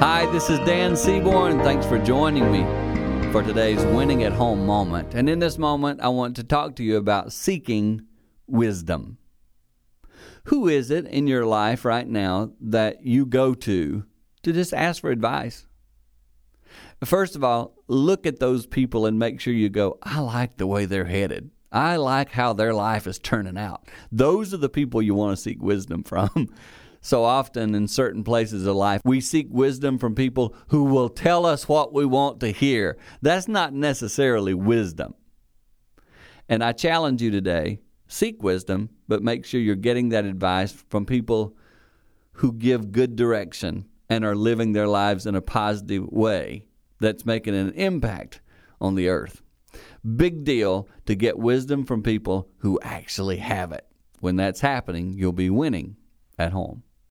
Hi, this is Dan Seaborn. Thanks for joining me for today's Winning at Home moment. And in this moment, I want to talk to you about seeking wisdom. Who is it in your life right now that you go to to just ask for advice? First of all, look at those people and make sure you go, I like the way they're headed. I like how their life is turning out. Those are the people you want to seek wisdom from. so often in certain places of life, we seek wisdom from people who will tell us what we want to hear. That's not necessarily wisdom. And I challenge you today seek wisdom, but make sure you're getting that advice from people who give good direction and are living their lives in a positive way that's making an impact on the earth. Big deal to get wisdom from people who actually have it. When that's happening, you'll be winning at home.